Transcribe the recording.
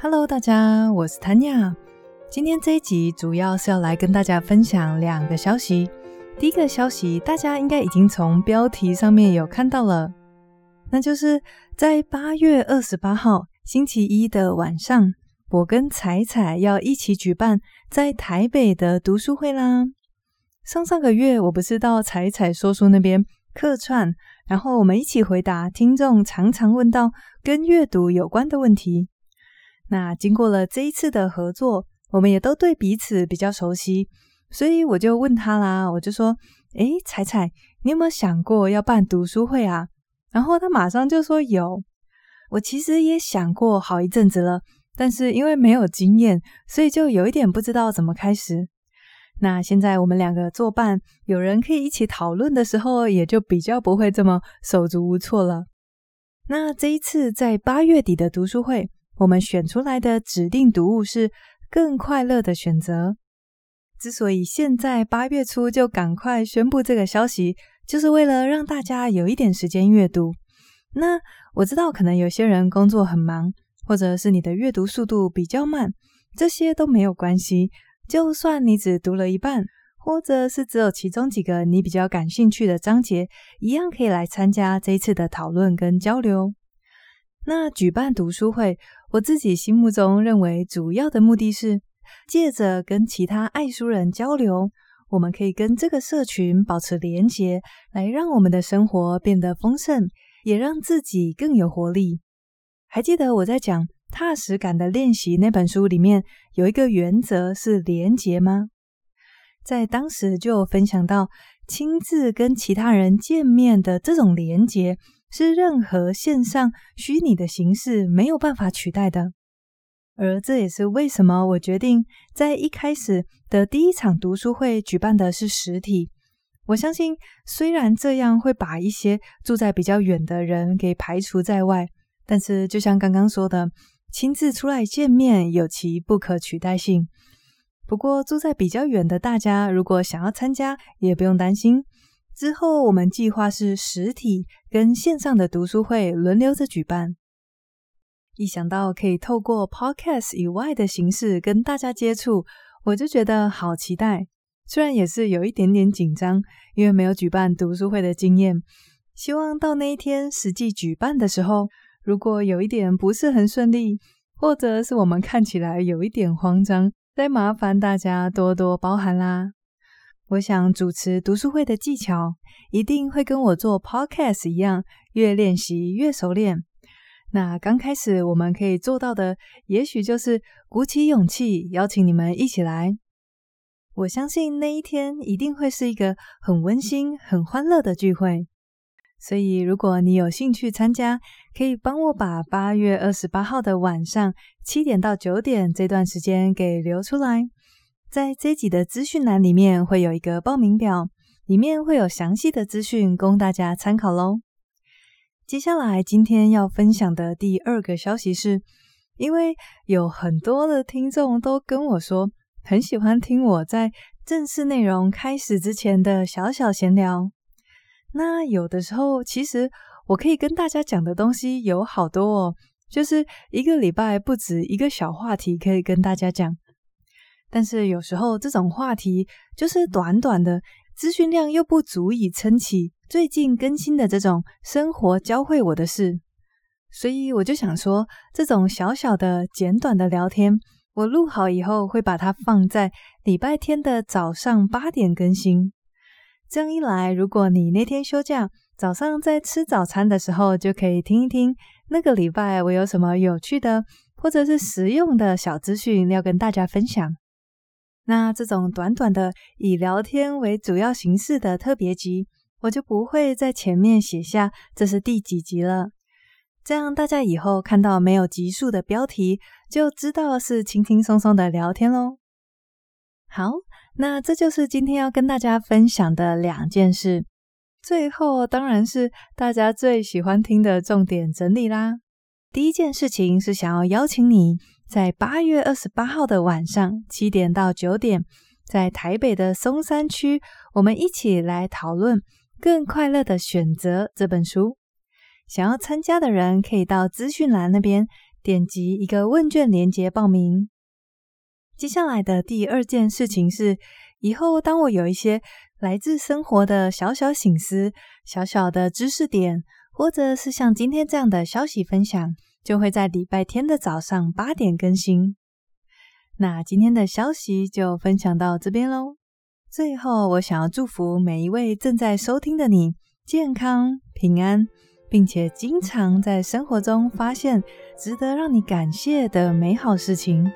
Hello，大家，我是 Tanya。今天这一集主要是要来跟大家分享两个消息。第一个消息，大家应该已经从标题上面有看到了，那就是在八月二十八号星期一的晚上，我跟彩彩要一起举办在台北的读书会啦。上上个月我不是到彩彩说书那边客串，然后我们一起回答听众常常问到跟阅读有关的问题。那经过了这一次的合作，我们也都对彼此比较熟悉，所以我就问他啦，我就说：“诶，彩彩，你有没有想过要办读书会啊？”然后他马上就说有。我其实也想过好一阵子了，但是因为没有经验，所以就有一点不知道怎么开始。那现在我们两个作伴，有人可以一起讨论的时候，也就比较不会这么手足无措了。那这一次在八月底的读书会。我们选出来的指定读物是《更快乐的选择》。之所以现在八月初就赶快宣布这个消息，就是为了让大家有一点时间阅读。那我知道可能有些人工作很忙，或者是你的阅读速度比较慢，这些都没有关系。就算你只读了一半，或者是只有其中几个你比较感兴趣的章节，一样可以来参加这一次的讨论跟交流。那举办读书会，我自己心目中认为主要的目的是，借着跟其他爱书人交流，我们可以跟这个社群保持连结，来让我们的生活变得丰盛，也让自己更有活力。还记得我在讲《踏实感的练习》那本书里面有一个原则是连结吗？在当时就分享到，亲自跟其他人见面的这种连结。是任何线上虚拟的形式没有办法取代的，而这也是为什么我决定在一开始的第一场读书会举办的是实体。我相信，虽然这样会把一些住在比较远的人给排除在外，但是就像刚刚说的，亲自出来见面有其不可取代性。不过，住在比较远的大家，如果想要参加，也不用担心。之后，我们计划是实体跟线上的读书会轮流着举办。一想到可以透过 Podcast 以外的形式跟大家接触，我就觉得好期待。虽然也是有一点点紧张，因为没有举办读书会的经验。希望到那一天实际举办的时候，如果有一点不是很顺利，或者是我们看起来有一点慌张，再麻烦大家多多包涵啦。我想主持读书会的技巧一定会跟我做 podcast 一样，越练习越熟练。那刚开始我们可以做到的，也许就是鼓起勇气邀请你们一起来。我相信那一天一定会是一个很温馨、很欢乐的聚会。所以如果你有兴趣参加，可以帮我把八月二十八号的晚上七点到九点这段时间给留出来。在这集的资讯栏里面会有一个报名表，里面会有详细的资讯供大家参考喽。接下来今天要分享的第二个消息是，因为有很多的听众都跟我说，很喜欢听我在正式内容开始之前的小小闲聊。那有的时候，其实我可以跟大家讲的东西有好多哦，就是一个礼拜不止一个小话题可以跟大家讲。但是有时候这种话题就是短短的，资讯量又不足以撑起最近更新的这种生活教会我的事，所以我就想说，这种小小的简短的聊天，我录好以后会把它放在礼拜天的早上八点更新。这样一来，如果你那天休假，早上在吃早餐的时候，就可以听一听那个礼拜我有什么有趣的或者是实用的小资讯要跟大家分享。那这种短短的以聊天为主要形式的特别集，我就不会在前面写下这是第几集了。这样大家以后看到没有集数的标题，就知道是轻轻松松的聊天喽。好，那这就是今天要跟大家分享的两件事。最后当然是大家最喜欢听的重点整理啦。第一件事情是想要邀请你。在八月二十八号的晚上七点到九点，在台北的松山区，我们一起来讨论《更快乐的选择》这本书。想要参加的人可以到资讯栏那边点击一个问卷连接报名。接下来的第二件事情是，以后当我有一些来自生活的小小醒思、小小的知识点，或者是像今天这样的消息分享，就会在礼拜天的早上八点更新。那今天的消息就分享到这边喽。最后，我想要祝福每一位正在收听的你健康平安，并且经常在生活中发现值得让你感谢的美好事情。